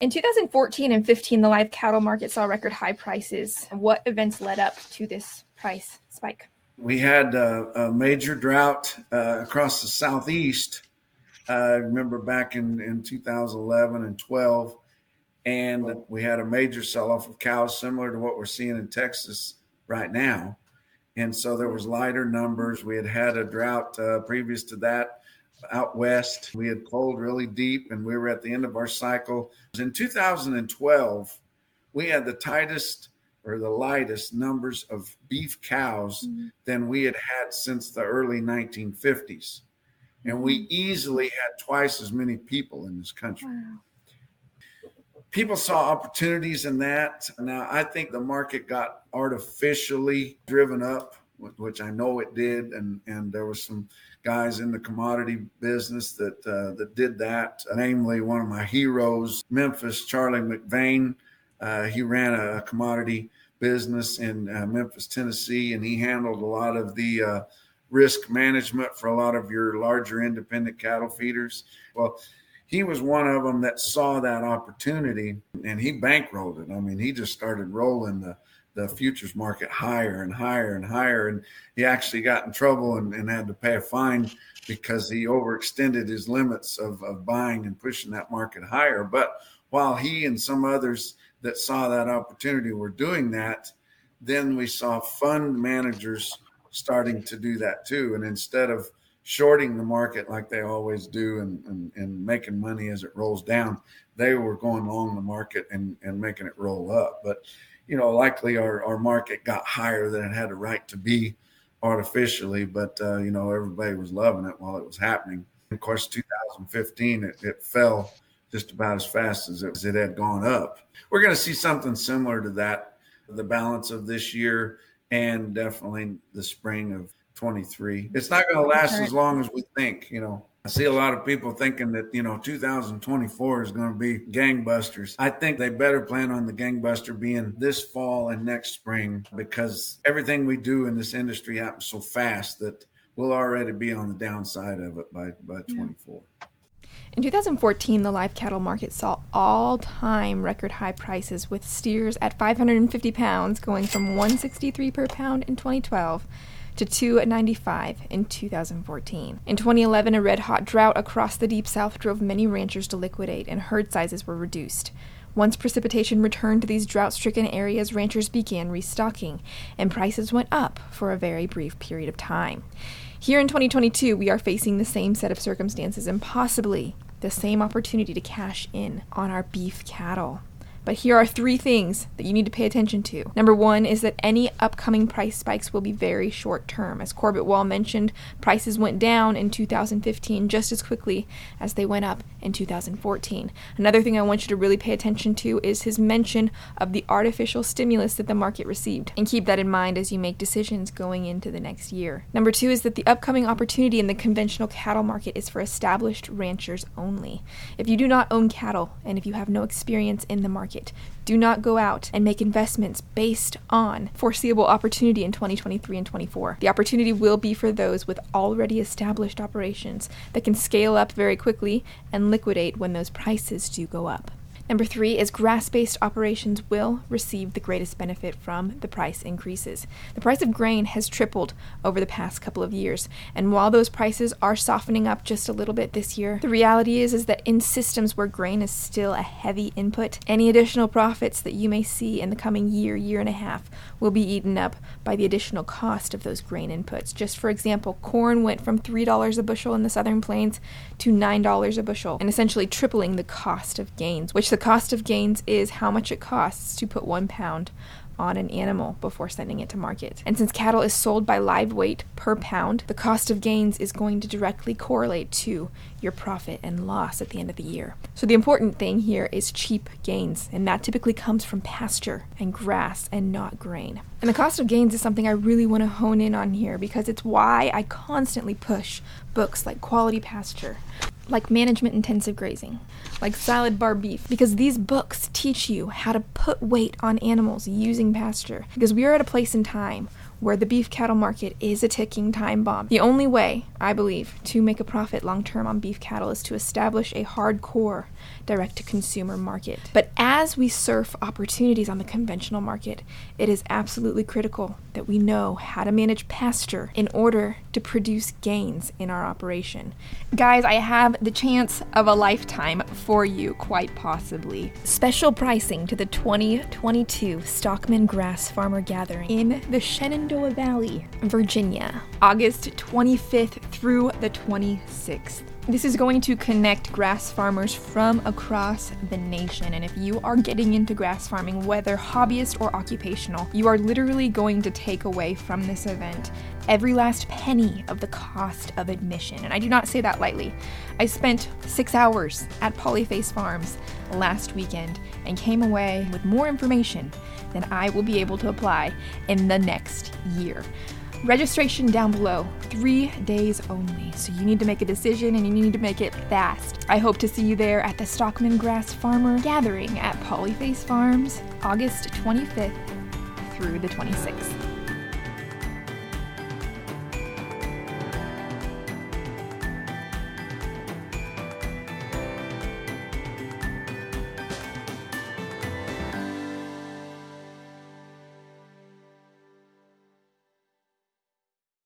In 2014 and 15, the live cattle market saw record high prices. What events led up to this price spike? We had a, a major drought uh, across the southeast. Uh, I remember back in, in 2011 and 12, and we had a major sell off of cows, similar to what we're seeing in Texas right now. And so there was lighter numbers. We had had a drought uh, previous to that out west. We had pulled really deep and we were at the end of our cycle. In 2012, we had the tightest or the lightest numbers of beef cows mm-hmm. than we had had since the early 1950s. And we mm-hmm. easily had twice as many people in this country. Wow. People saw opportunities in that. Now, I think the market got artificially driven up, which I know it did. And, and there was some guys in the commodity business that uh, that did that. Namely, one of my heroes, Memphis Charlie McVean. Uh, he ran a commodity business in uh, Memphis, Tennessee, and he handled a lot of the uh, risk management for a lot of your larger independent cattle feeders. Well, he was one of them that saw that opportunity and he bankrolled it. I mean, he just started rolling the the futures market higher and higher and higher. And he actually got in trouble and, and had to pay a fine because he overextended his limits of, of buying and pushing that market higher. But while he and some others that saw that opportunity were doing that, then we saw fund managers starting to do that too. And instead of shorting the market like they always do and, and, and making money as it rolls down, they were going along the market and, and making it roll up. But you know, likely our, our market got higher than it had a right to be artificially, but, uh, you know, everybody was loving it while it was happening. Of course, 2015, it, it fell just about as fast as it, as it had gone up. We're going to see something similar to that, the balance of this year and definitely the spring of 23. It's not going to last as long as we think, you know. I see a lot of people thinking that, you know, 2024 is going to be gangbusters. I think they better plan on the gangbuster being this fall and next spring because everything we do in this industry happens so fast that we'll already be on the downside of it by, by 24. In 2014, the live cattle market saw all time record high prices with steers at 550 pounds going from 163 per pound in 2012 to 295 in 2014. In 2011, a red hot drought across the deep south drove many ranchers to liquidate, and herd sizes were reduced. Once precipitation returned to these drought stricken areas, ranchers began restocking, and prices went up for a very brief period of time. Here in 2022, we are facing the same set of circumstances and possibly the same opportunity to cash in on our beef cattle. But here are three things that you need to pay attention to. Number one is that any upcoming price spikes will be very short term. As Corbitt Wall mentioned, prices went down in 2015 just as quickly as they went up in 2014. Another thing I want you to really pay attention to is his mention of the artificial stimulus that the market received. And keep that in mind as you make decisions going into the next year. Number two is that the upcoming opportunity in the conventional cattle market is for established ranchers only. If you do not own cattle and if you have no experience in the market, market. Do not go out and make investments based on foreseeable opportunity in 2023 and 24. The opportunity will be for those with already established operations that can scale up very quickly and liquidate when those prices do go up. Number three is grass based operations will receive the greatest benefit from the price increases. The price of grain has tripled over the past couple of years, and while those prices are softening up just a little bit this year, the reality is, is that in systems where grain is still a heavy input, any additional profits that you may see in the coming year, year and a half will be eaten up by the additional cost of those grain inputs. Just for example, corn went from $3 a bushel in the southern plains to $9 a bushel, and essentially tripling the cost of gains, which the cost of gains is how much it costs to put one pound on an animal before sending it to market. And since cattle is sold by live weight per pound, the cost of gains is going to directly correlate to your profit and loss at the end of the year. So the important thing here is cheap gains, and that typically comes from pasture and grass and not grain. And the cost of gains is something I really want to hone in on here because it's why I constantly push books like Quality Pasture like management intensive grazing, like salad bar beef, because these books teach you how to put weight on animals using pasture. Because we are at a place in time where the beef cattle market is a ticking time bomb. The only way, I believe, to make a profit long term on beef cattle is to establish a hardcore direct to consumer market. But as we surf opportunities on the conventional market, it is absolutely critical that we know how to manage pasture in order to produce gains in our operation. Guys, I have the chance of a lifetime for you, quite possibly. Special pricing to the 2022 Stockman Grass Farmer Gathering in the Shenandoah Valley, Virginia, August 25th through the 26th. This is going to connect grass farmers from across the nation. And if you are getting into grass farming, whether hobbyist or occupational, you are literally going to take away from this event every last penny of the cost of admission. And I do not say that lightly. I spent six hours at Polyface Farms last weekend and came away with more information than I will be able to apply in the next year. Registration down below, three days only. So you need to make a decision and you need to make it fast. I hope to see you there at the Stockman Grass Farmer Gathering at Polyface Farms, August 25th through the 26th.